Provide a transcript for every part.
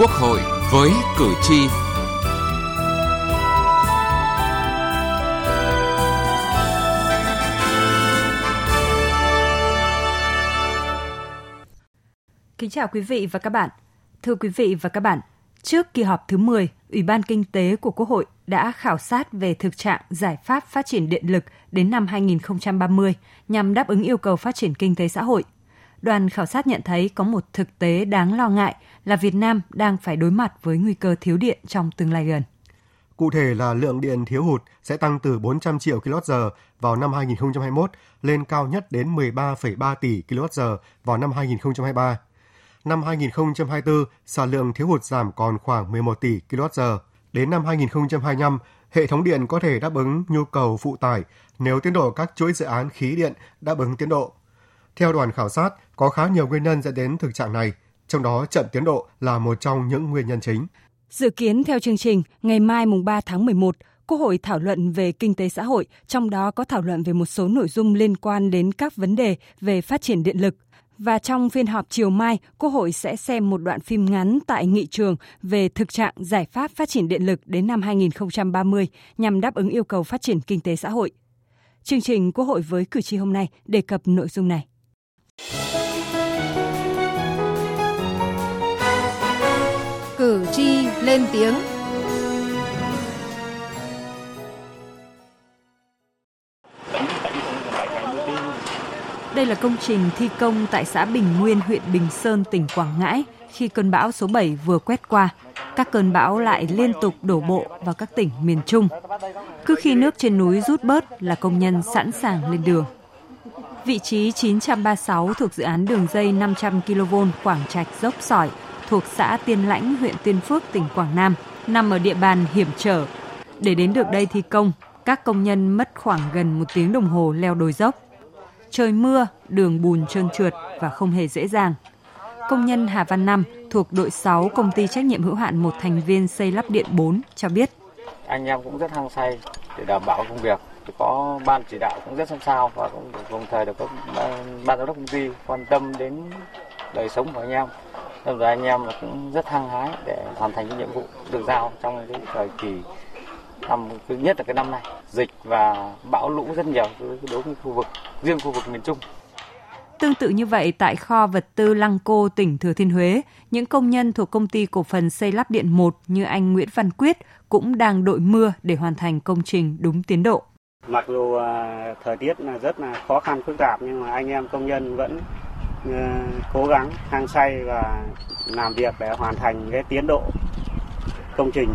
Quốc hội với cử tri. Kính chào quý vị và các bạn. Thưa quý vị và các bạn, trước kỳ họp thứ 10, Ủy ban Kinh tế của Quốc hội đã khảo sát về thực trạng giải pháp phát triển điện lực đến năm 2030 nhằm đáp ứng yêu cầu phát triển kinh tế xã hội. Đoàn khảo sát nhận thấy có một thực tế đáng lo ngại là Việt Nam đang phải đối mặt với nguy cơ thiếu điện trong tương lai gần. Cụ thể là lượng điện thiếu hụt sẽ tăng từ 400 triệu kWh vào năm 2021 lên cao nhất đến 13,3 tỷ kWh vào năm 2023. Năm 2024, sản lượng thiếu hụt giảm còn khoảng 11 tỷ kWh. Đến năm 2025, hệ thống điện có thể đáp ứng nhu cầu phụ tải nếu tiến độ các chuỗi dự án khí điện đáp ứng tiến độ. Theo đoàn khảo sát, có khá nhiều nguyên nhân dẫn đến thực trạng này, trong đó chậm tiến độ là một trong những nguyên nhân chính. Dự kiến theo chương trình, ngày mai mùng 3 tháng 11, Quốc hội thảo luận về kinh tế xã hội, trong đó có thảo luận về một số nội dung liên quan đến các vấn đề về phát triển điện lực. Và trong phiên họp chiều mai, Quốc hội sẽ xem một đoạn phim ngắn tại nghị trường về thực trạng giải pháp phát triển điện lực đến năm 2030 nhằm đáp ứng yêu cầu phát triển kinh tế xã hội. Chương trình Quốc hội với cử tri hôm nay đề cập nội dung này. Cử tri lên tiếng. Đây là công trình thi công tại xã Bình Nguyên, huyện Bình Sơn, tỉnh Quảng Ngãi khi cơn bão số 7 vừa quét qua. Các cơn bão lại liên tục đổ bộ vào các tỉnh miền Trung. Cứ khi nước trên núi rút bớt là công nhân sẵn sàng lên đường. Vị trí 936 thuộc dự án đường dây 500 kV Quảng Trạch dốc sỏi thuộc xã Tiên Lãnh, huyện Tiên Phước, tỉnh Quảng Nam, nằm ở địa bàn hiểm trở. Để đến được đây thi công, các công nhân mất khoảng gần một tiếng đồng hồ leo đồi dốc. Trời mưa, đường bùn trơn trượt và không hề dễ dàng. Công nhân Hà Văn Năm thuộc đội 6 công ty trách nhiệm hữu hạn một thành viên xây lắp điện 4 cho biết. Anh em cũng rất hăng say để đảm bảo công việc thì có ban chỉ đạo cũng rất sẵn sao và cũng đồng thời được các ban giám đốc công ty quan tâm đến đời sống của anh em. Nên là anh em cũng rất hăng hái để hoàn thành cái nhiệm vụ được giao trong cái thời kỳ năm thứ nhất là cái năm này dịch và bão lũ rất nhiều đối với khu vực riêng khu vực miền Trung. Tương tự như vậy, tại kho vật tư Lăng Cô, tỉnh Thừa Thiên Huế, những công nhân thuộc công ty cổ phần xây lắp điện 1 như anh Nguyễn Văn Quyết cũng đang đội mưa để hoàn thành công trình đúng tiến độ. Mặc dù à, thời tiết là rất là khó khăn phức tạp nhưng mà anh em công nhân vẫn ờ, cố gắng hăng say và làm việc để hoàn thành cái tiến độ công trình.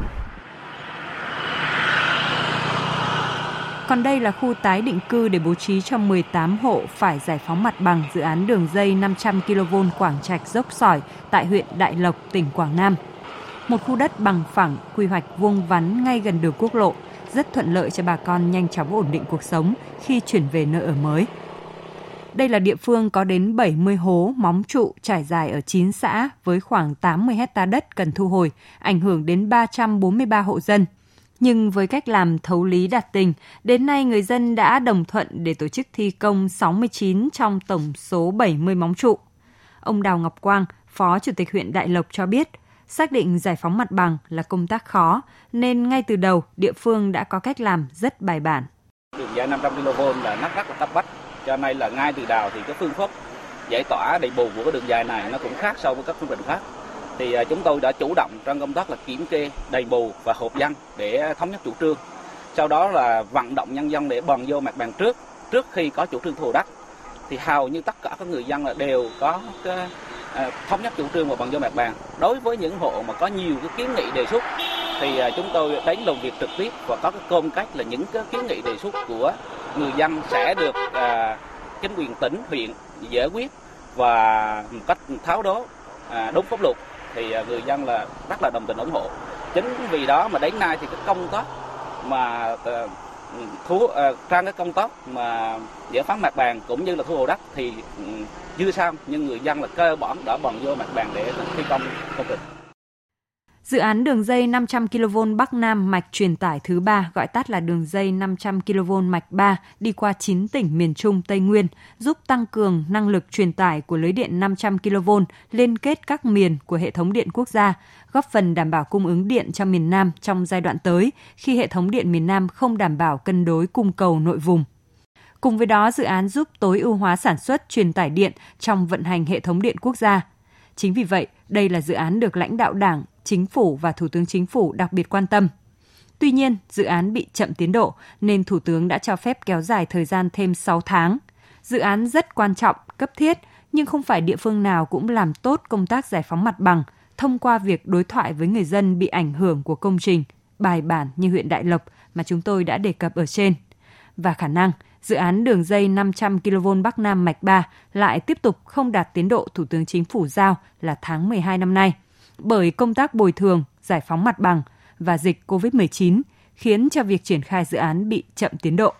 Còn đây là khu tái định cư để bố trí cho 18 hộ phải giải phóng mặt bằng dự án đường dây 500 kV Quảng Trạch dốc sỏi tại huyện Đại Lộc, tỉnh Quảng Nam. Một khu đất bằng phẳng, quy hoạch vuông vắn ngay gần đường quốc lộ, rất thuận lợi cho bà con nhanh chóng ổn định cuộc sống khi chuyển về nơi ở mới. Đây là địa phương có đến 70 hố móng trụ trải dài ở 9 xã với khoảng 80 hecta đất cần thu hồi, ảnh hưởng đến 343 hộ dân. Nhưng với cách làm thấu lý đạt tình, đến nay người dân đã đồng thuận để tổ chức thi công 69 trong tổng số 70 móng trụ. Ông Đào Ngọc Quang, Phó Chủ tịch huyện Đại Lộc cho biết, xác định giải phóng mặt bằng là công tác khó, nên ngay từ đầu địa phương đã có cách làm rất bài bản. Đường dây 500 kV là nắp rất là cấp bách, cho nên là ngay từ đầu thì cái phương pháp giải tỏa đầy bù của cái đường dài này nó cũng khác so với các phương trình khác. Thì à, chúng tôi đã chủ động trong công tác là kiểm kê đầy bù và hộp dân để thống nhất chủ trương. Sau đó là vận động nhân dân để bòn vô mặt bằng trước trước khi có chủ trương thu đất. Thì hầu như tất cả các người dân là đều có cái, Ờ, thống nhất chủ trương và bằng do mặt bằng đối với những hộ mà có nhiều cái kiến nghị đề xuất thì à, chúng tôi đến làm việc trực tiếp và có cái công cách là những cái kiến nghị đề xuất của người dân sẽ được à, chính quyền tỉnh huyện giải quyết và một cách tháo đố à, đúng pháp luật thì à, người dân là rất là đồng tình ủng hộ. Chính vì đó mà đến nay thì cái công tác mà à, thu à, ờ, trang cái công tác mà giải phóng mặt bằng cũng như là thu hồi đất thì ừ, chưa xong nhưng người dân là cơ bản đã bằng vô mặt bằng để thi công công trình. Dự án đường dây 500 kV Bắc Nam mạch truyền tải thứ ba, gọi tắt là đường dây 500 kV mạch 3, đi qua 9 tỉnh miền Trung Tây Nguyên, giúp tăng cường năng lực truyền tải của lưới điện 500 kV liên kết các miền của hệ thống điện quốc gia, góp phần đảm bảo cung ứng điện cho miền Nam trong giai đoạn tới khi hệ thống điện miền Nam không đảm bảo cân đối cung cầu nội vùng. Cùng với đó, dự án giúp tối ưu hóa sản xuất truyền tải điện trong vận hành hệ thống điện quốc gia. Chính vì vậy, đây là dự án được lãnh đạo Đảng, Chính phủ và Thủ tướng Chính phủ đặc biệt quan tâm. Tuy nhiên, dự án bị chậm tiến độ nên Thủ tướng đã cho phép kéo dài thời gian thêm 6 tháng. Dự án rất quan trọng, cấp thiết, nhưng không phải địa phương nào cũng làm tốt công tác giải phóng mặt bằng thông qua việc đối thoại với người dân bị ảnh hưởng của công trình, bài bản như huyện Đại Lộc mà chúng tôi đã đề cập ở trên. Và khả năng dự án đường dây 500 kV Bắc Nam mạch 3 lại tiếp tục không đạt tiến độ Thủ tướng Chính phủ giao là tháng 12 năm nay – bởi công tác bồi thường, giải phóng mặt bằng và dịch COVID-19 khiến cho việc triển khai dự án bị chậm tiến độ.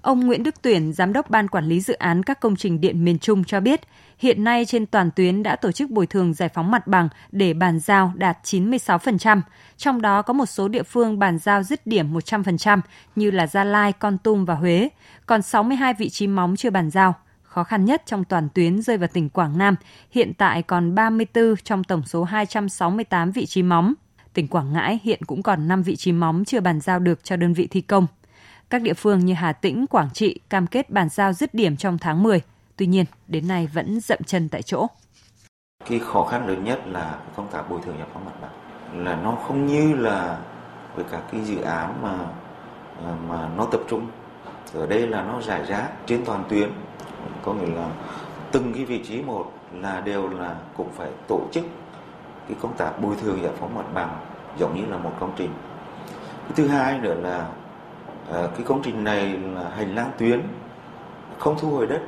Ông Nguyễn Đức Tuyển, Giám đốc Ban Quản lý Dự án các công trình điện miền Trung cho biết, hiện nay trên toàn tuyến đã tổ chức bồi thường giải phóng mặt bằng để bàn giao đạt 96%, trong đó có một số địa phương bàn giao dứt điểm 100% như là Gia Lai, Con Tum và Huế, còn 62 vị trí móng chưa bàn giao – khó khăn nhất trong toàn tuyến rơi vào tỉnh Quảng Nam, hiện tại còn 34 trong tổng số 268 vị trí móng. Tỉnh Quảng Ngãi hiện cũng còn 5 vị trí móng chưa bàn giao được cho đơn vị thi công. Các địa phương như Hà Tĩnh, Quảng Trị cam kết bàn giao dứt điểm trong tháng 10. Tuy nhiên, đến nay vẫn dậm chân tại chỗ. Cái khó khăn lớn nhất là công tác bồi thường giải phóng mặt bằng. Là nó không như là với các cái dự án mà mà nó tập trung ở đây là nó rải rác trên toàn tuyến có nghĩa là từng cái vị trí một là đều là cũng phải tổ chức cái công tác bồi thường giải phóng mặt bằng giống như là một công trình. Cái thứ hai nữa là à, cái công trình này là hành lang tuyến không thu hồi đất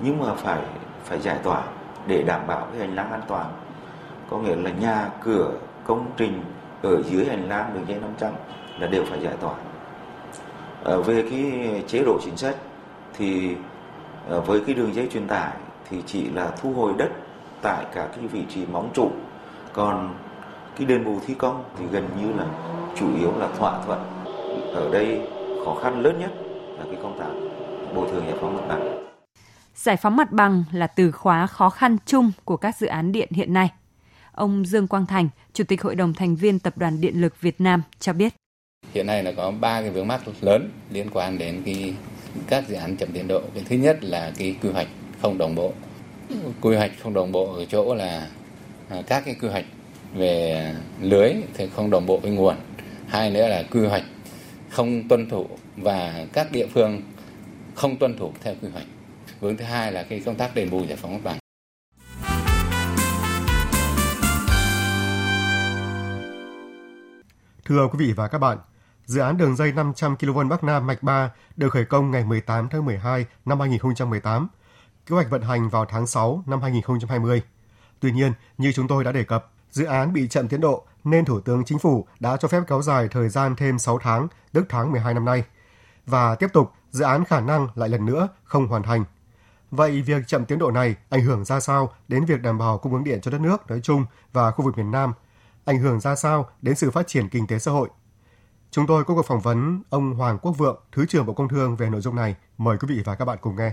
nhưng mà phải phải giải tỏa để đảm bảo cái hành lang an toàn. Có nghĩa là nhà cửa công trình ở dưới hành lang đường dây 500 là đều phải giải tỏa. À, về cái chế độ chính sách thì với cái đường dây truyền tải thì chỉ là thu hồi đất tại cả cái vị trí móng trụ. Còn cái đền bù thi công thì gần như là chủ yếu là thỏa thuận. Ở đây khó khăn lớn nhất là cái công tác bồi thường giải phóng mặt bằng. Giải phóng mặt bằng là từ khóa khó khăn chung của các dự án điện hiện nay. Ông Dương Quang Thành chủ tịch hội đồng thành viên tập đoàn điện lực Việt Nam cho biết. Hiện nay là có ba cái vướng mắc lớn liên quan đến cái các dự án chậm tiến độ. Cái thứ nhất là cái quy hoạch không đồng bộ. Quy hoạch không đồng bộ ở chỗ là à, các cái quy hoạch về lưới thì không đồng bộ với nguồn. Hai nữa là quy hoạch không tuân thủ và các địa phương không tuân thủ theo quy hoạch. Vướng thứ hai là cái công tác đền bù giải phóng mặt bằng. Thưa quý vị và các bạn, Dự án đường dây 500 kV Bắc Nam mạch 3 được khởi công ngày 18 tháng 12 năm 2018, kế hoạch vận hành vào tháng 6 năm 2020. Tuy nhiên, như chúng tôi đã đề cập, dự án bị chậm tiến độ nên Thủ tướng Chính phủ đã cho phép kéo dài thời gian thêm 6 tháng, tức tháng 12 năm nay. Và tiếp tục, dự án khả năng lại lần nữa không hoàn thành. Vậy việc chậm tiến độ này ảnh hưởng ra sao đến việc đảm bảo cung ứng điện cho đất nước nói chung và khu vực miền Nam? Ảnh hưởng ra sao đến sự phát triển kinh tế xã hội Chúng tôi có cuộc phỏng vấn ông Hoàng Quốc Vượng, Thứ trưởng Bộ Công Thương về nội dung này. Mời quý vị và các bạn cùng nghe.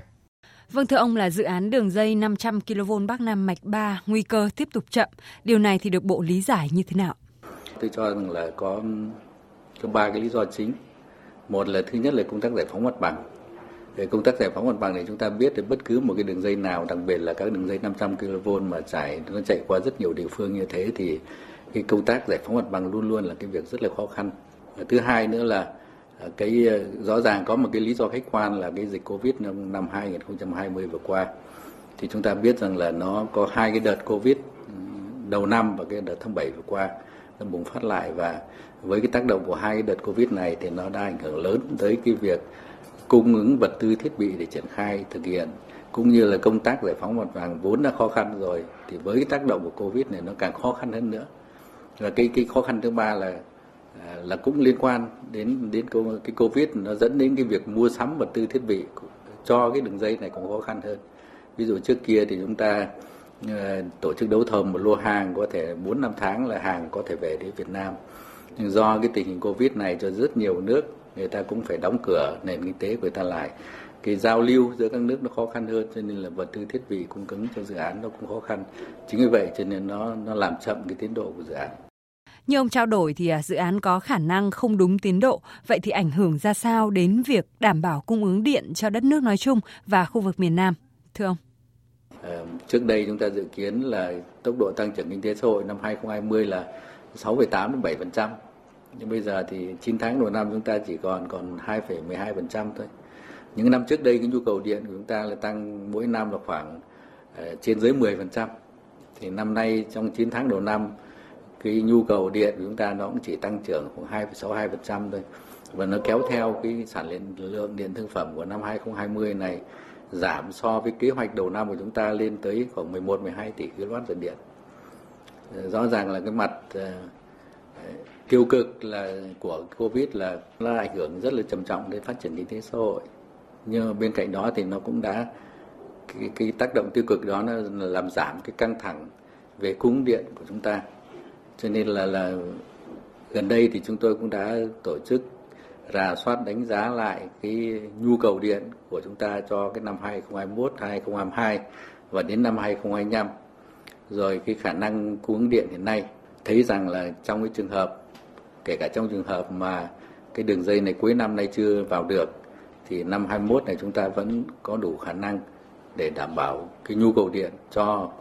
Vâng thưa ông là dự án đường dây 500 kV Bắc Nam mạch 3 nguy cơ tiếp tục chậm. Điều này thì được Bộ lý giải như thế nào? Tôi cho rằng là có có ba cái lý do chính. Một là thứ nhất là công tác giải phóng mặt bằng. Về công tác giải phóng mặt bằng thì chúng ta biết thì bất cứ một cái đường dây nào, đặc biệt là các đường dây 500 kV mà chạy nó chạy qua rất nhiều địa phương như thế thì cái công tác giải phóng mặt bằng luôn luôn là cái việc rất là khó khăn thứ hai nữa là à, cái à, rõ ràng có một cái lý do khách quan là cái dịch covid năm năm 2020 vừa qua. Thì chúng ta biết rằng là nó có hai cái đợt covid ừ, đầu năm và cái đợt tháng 7 vừa qua nó bùng phát lại. Và với cái tác động của hai cái đợt covid này thì nó đã ảnh hưởng lớn tới cái việc cung ứng vật tư thiết bị để triển khai thực hiện, cũng như là công tác giải phóng mặt bằng vốn đã khó khăn rồi. Thì với cái tác động của covid này nó càng khó khăn hơn nữa. Và cái cái khó khăn thứ ba là Ờ, là cũng liên quan đến đến cái covid, nó dẫn đến cái việc mua sắm vật tư thiết bị cho cái đường dây này cũng khó khăn hơn ví dụ trước kia thì chúng ta ờ, tổ chức đấu thầu một lô hàng có thể 4 năm tháng là hàng có thể về đến Việt Nam. Nhưng do cái tình hình Covid này cho rất nhiều nước, người ta cũng phải đóng cửa nền kinh tế của người ta lại. Cái giao lưu giữa các nước nó khó khăn hơn, cho nên là vật tư thiết bị cung ứng cho dự án nó cũng khó khăn. Chính vì vậy cho nên nó nó làm chậm cái tiến độ của dự án. Như ông trao đổi thì à, dự án có khả năng không đúng tiến độ, vậy thì ảnh hưởng ra sao đến việc đảm bảo cung ứng điện cho đất nước nói chung và khu vực miền Nam? Thưa ông. À, trước đây chúng ta dự kiến là tốc độ tăng trưởng kinh tế xã hội năm 2020 là 6,8 đến 7%. Nhưng bây giờ thì 9 tháng đầu năm chúng ta chỉ còn còn 2,12% thôi. Những năm trước đây cái nhu cầu điện của chúng ta là tăng mỗi năm là khoảng uh, trên dưới 10%. Thì năm nay trong 9 tháng đầu năm cái nhu cầu điện của chúng ta nó cũng chỉ tăng trưởng khoảng 2,62% thôi. Và nó kéo theo cái sản lượng điện thương phẩm của năm 2020 này giảm so với kế hoạch đầu năm của chúng ta lên tới khoảng 11 12 tỷ kWh điện. Ờ, rõ ràng là cái mặt ờ, tiêu cực là của Covid là nó ảnh hưởng rất là trầm trọng đến phát triển kinh tế xã hội. Nhưng bên cạnh đó thì nó cũng đã cái, cái tác động tiêu cực đó nó làm giảm cái căng thẳng về cung điện của chúng ta. Cho nên là là gần đây thì chúng tôi cũng đã tổ chức rà soát đánh giá lại cái nhu cầu điện của chúng ta cho cái năm 2021, 2022 và đến năm 2025. Rồi cái khả năng cung ứng điện hiện nay thấy rằng là trong cái trường hợp kể cả trong trường hợp mà cái đường dây này cuối năm nay chưa vào được thì năm 21 này chúng ta vẫn có đủ khả năng để đảm bảo cái nhu cầu điện cho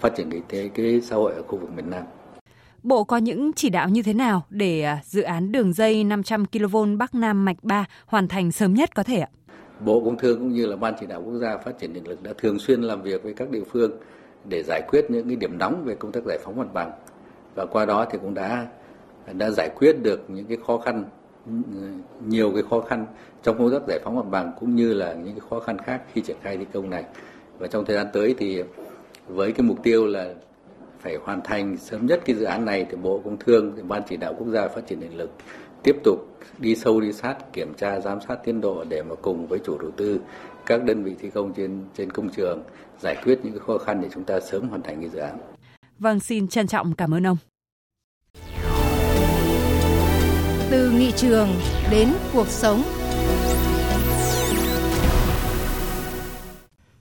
phát triển kinh tế cái xã hội ở khu vực miền Nam. Bộ có những chỉ đạo như thế nào để à, dự án đường dây 500 kV Bắc Nam mạch 3 hoàn thành sớm nhất có thể ạ? Bộ Công Thương cũng như là Ban chỉ đạo quốc gia phát triển điện lực đã thường xuyên làm việc với các địa phương để giải quyết những cái điểm nóng về công tác giải phóng mặt bằng và qua đó thì cũng đã đã giải quyết được những cái khó khăn, nhiều cái khó khăn trong công tác giải phóng mặt bằng cũng như là những cái khó khăn khác khi triển khai thi công này và trong thời gian tới thì với cái mục tiêu là phải hoàn thành sớm nhất cái dự án này thì Bộ Công Thương, thì Ban chỉ đạo quốc gia phát triển điện lực tiếp tục đi sâu đi sát kiểm tra giám sát tiến độ để mà cùng với chủ đầu tư các đơn vị thi công trên trên công trường giải quyết những cái khó khăn để chúng ta sớm hoàn thành cái dự án. Vâng, xin trân trọng cảm ơn ông. Từ nghị trường đến cuộc sống.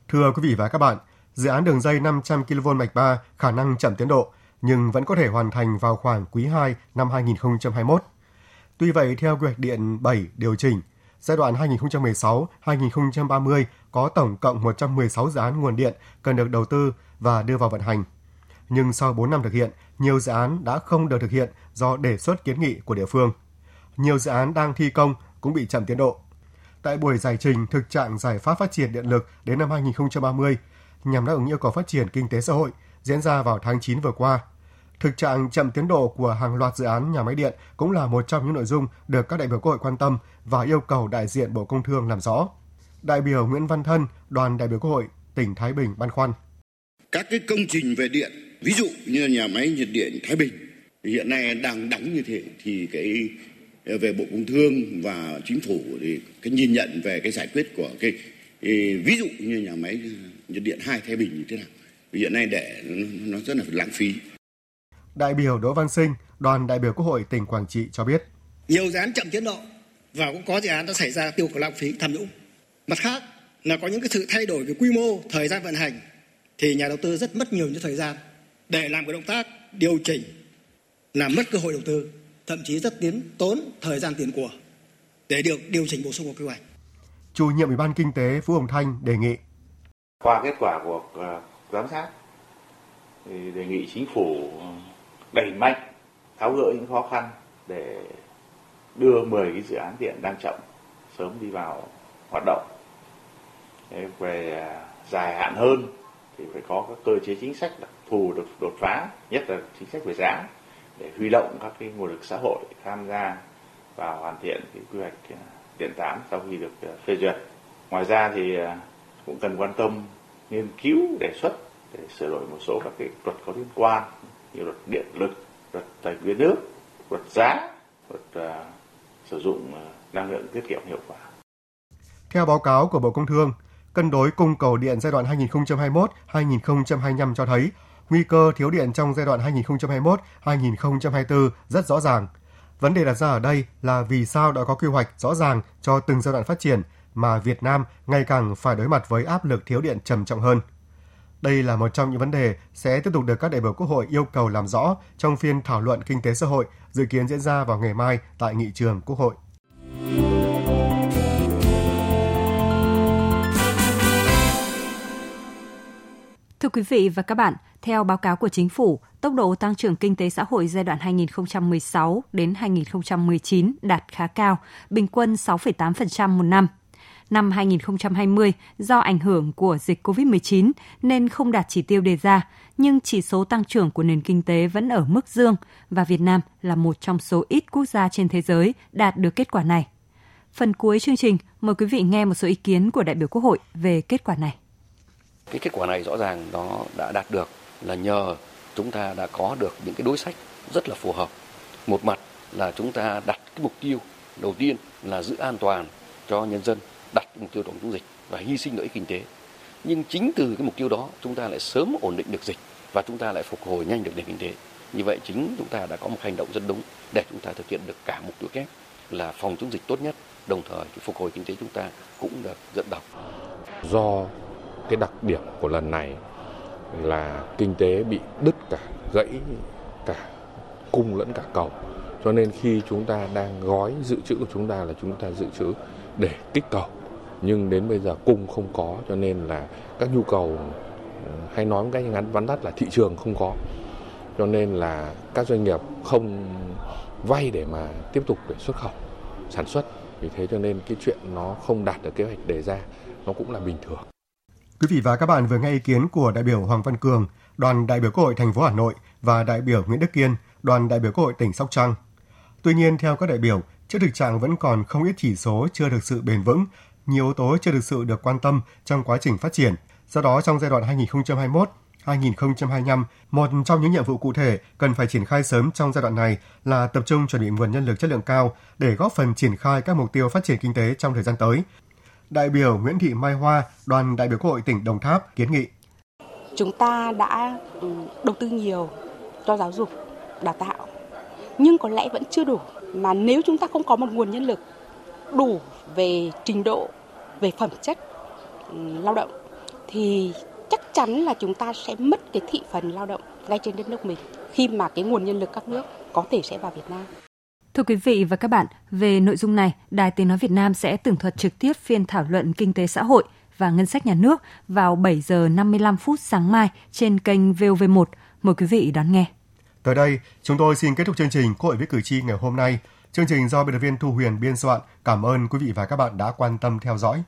Thưa quý vị và các bạn, dự án đường dây 500 kV mạch 3 khả năng chậm tiến độ nhưng vẫn có thể hoàn thành vào khoảng quý 2 năm 2021. Tuy vậy, theo quy hoạch điện 7 điều chỉnh, giai đoạn 2016-2030 có tổng cộng 116 dự án nguồn điện cần được đầu tư và đưa vào vận hành. Nhưng sau 4 năm thực hiện, nhiều dự án đã không được thực hiện do đề xuất kiến nghị của địa phương. Nhiều dự án đang thi công cũng bị chậm tiến độ. Tại buổi giải trình thực trạng giải pháp phát triển điện lực đến năm 2030 nhằm đáp ứng yêu cầu phát triển kinh tế xã hội diễn ra vào tháng 9 vừa qua, Thực trạng chậm tiến độ của hàng loạt dự án nhà máy điện cũng là một trong những nội dung được các đại biểu Quốc hội quan tâm và yêu cầu đại diện Bộ Công Thương làm rõ. Đại biểu Nguyễn Văn Thân, đoàn đại biểu Quốc hội tỉnh Thái Bình băn khoăn. Các cái công trình về điện, ví dụ như nhà máy nhiệt điện Thái Bình hiện nay đang đóng như thế thì cái về Bộ Công Thương và Chính phủ thì cái nhìn nhận về cái giải quyết của cái ví dụ như nhà máy nhiệt điện hai Thái Bình như thế nào hiện nay để nó rất là lãng phí Đại biểu Đỗ Văn Sinh, đoàn đại biểu Quốc hội tỉnh Quảng Trị cho biết. Nhiều dự án chậm tiến độ và cũng có dự án đã xảy ra tiêu cực lãng phí tham nhũng. Mặt khác là có những cái sự thay đổi về quy mô, thời gian vận hành thì nhà đầu tư rất mất nhiều những thời gian để làm cái động tác điều chỉnh làm mất cơ hội đầu tư, thậm chí rất tiến tốn thời gian tiền của để được điều chỉnh bổ sung vào quy hoạch. Chủ nhiệm Ủy ban Kinh tế Phú Hồng Thanh đề nghị qua kết quả của ờ, giám sát thì đề nghị chính phủ đẩy mạnh tháo gỡ những khó khăn để đưa 10 cái dự án điện đang chậm sớm đi vào hoạt động. Thế về ờ, dài hạn hơn thì phải có các cơ chế chính sách đặc thù được đột phá, nhất là chính sách về giá để huy động các cái nguồn lực xã hội tham gia vào hoàn thiện cái quy hoạch ờ, điện tám sau khi được ờ, phê duyệt. Ngoài ra thì ờ, cũng cần quan tâm nghiên cứu đề xuất để sửa đổi một số các cái luật có liên quan như luật điện lực, luật tài nguyên nước, luật giá, luật uh, sử dụng năng lượng tiết kiệm hiệu quả. Theo báo cáo của Bộ Công Thương, cân đối cung cầu điện giai đoạn 2021-2025 cho thấy nguy cơ thiếu điện trong giai đoạn 2021-2024 rất rõ ràng. Vấn đề đặt ra ở đây là vì sao đã có quy hoạch rõ ràng cho từng giai đoạn phát triển mà Việt Nam ngày càng phải đối mặt với áp lực thiếu điện trầm trọng hơn. Đây là một trong những vấn đề sẽ tiếp tục được các đại biểu Quốc hội yêu cầu làm rõ trong phiên thảo luận kinh tế xã hội dự kiến diễn ra vào ngày mai tại nghị trường Quốc hội. Thưa quý vị và các bạn, theo báo cáo của chính phủ, tốc độ tăng trưởng kinh tế xã hội giai đoạn 2016 đến 2019 đạt khá cao, bình quân 6,8% một năm. Năm 2020, do ảnh hưởng của dịch COVID-19 nên không đạt chỉ tiêu đề ra, nhưng chỉ số tăng trưởng của nền kinh tế vẫn ở mức dương và Việt Nam là một trong số ít quốc gia trên thế giới đạt được kết quả này. Phần cuối chương trình, mời quý vị nghe một số ý kiến của đại biểu Quốc hội về kết quả này. Cái kết quả này rõ ràng nó đã đạt được là nhờ chúng ta đã có được những cái đối sách rất là phù hợp. Một mặt là chúng ta đặt cái mục tiêu đầu tiên là giữ an toàn cho nhân dân, đặt mục tiêu phòng chống dịch và hy sinh lợi ích kinh tế. Nhưng chính từ cái mục tiêu đó chúng ta lại sớm ổn định được dịch và chúng ta lại phục hồi nhanh được nền kinh tế. Như vậy chính chúng ta đã có một hành động rất đúng để chúng ta thực hiện được cả mục tiêu kép là phòng chống dịch tốt nhất, đồng thời cái phục hồi kinh tế chúng ta cũng được dẫn đầu. Do cái đặc điểm của lần này là kinh tế bị đứt cả gãy, cả cung lẫn cả cầu. Cho nên khi chúng ta đang gói dự trữ của chúng ta là chúng ta dự trữ để kích cầu. Nhưng đến bây giờ cung không có, cho nên là các nhu cầu ừ, hay nói một cách ngắn, vắn tắt là thị trường không có. Cho nên là các doanh nghiệp không vay để mà tiếp tục để xuất khẩu, sản xuất. Vì thế cho nên cái chuyện nó không đạt được kế hoạch đề ra, nó cũng là bình thường. Quý vị và các bạn vừa nghe ý kiến của đại biểu Hoàng Văn Cường, đoàn đại biểu Quốc hội thành phố Hà Nội và đại biểu Nguyễn Đức Kiên, đoàn đại biểu Quốc hội tỉnh Sóc Trăng. Tuy nhiên, theo các đại biểu, trước thực trạng vẫn còn không ít chỉ số chưa được sự bền vững, nhiều yếu tố chưa được sự được quan tâm trong quá trình phát triển. Do đó, trong giai đoạn 2021, 2025, một trong những nhiệm vụ cụ thể cần phải triển khai sớm trong giai đoạn này là tập trung chuẩn bị nguồn nhân lực chất lượng cao để góp phần triển khai các mục tiêu phát triển kinh tế trong thời gian tới, đại biểu Nguyễn Thị Mai Hoa, đoàn đại biểu Quốc hội tỉnh Đồng Tháp kiến nghị. Chúng ta đã ừ, đầu tư nhiều cho giáo dục, đào tạo, nhưng có lẽ vẫn chưa đủ. Mà nếu chúng ta không có một nguồn nhân lực đủ về trình độ, về phẩm chất ừ, lao động, thì chắc chắn là chúng ta sẽ mất cái thị phần lao động ngay trên đất nước mình khi mà cái nguồn nhân lực các nước có thể sẽ vào Việt Nam. Thưa quý vị và các bạn, về nội dung này, Đài Tiếng Nói Việt Nam sẽ tường thuật trực tiếp phiên thảo luận kinh tế xã hội và ngân sách nhà nước vào 7 giờ 55 phút sáng mai trên kênh VOV1. Mời quý vị đón nghe. Tới đây, chúng tôi xin kết thúc chương trình Quốc hội với cử tri ngày hôm nay. Chương trình do biên tập viên Thu Huyền biên soạn. Cảm ơn quý vị và các bạn đã quan tâm theo dõi.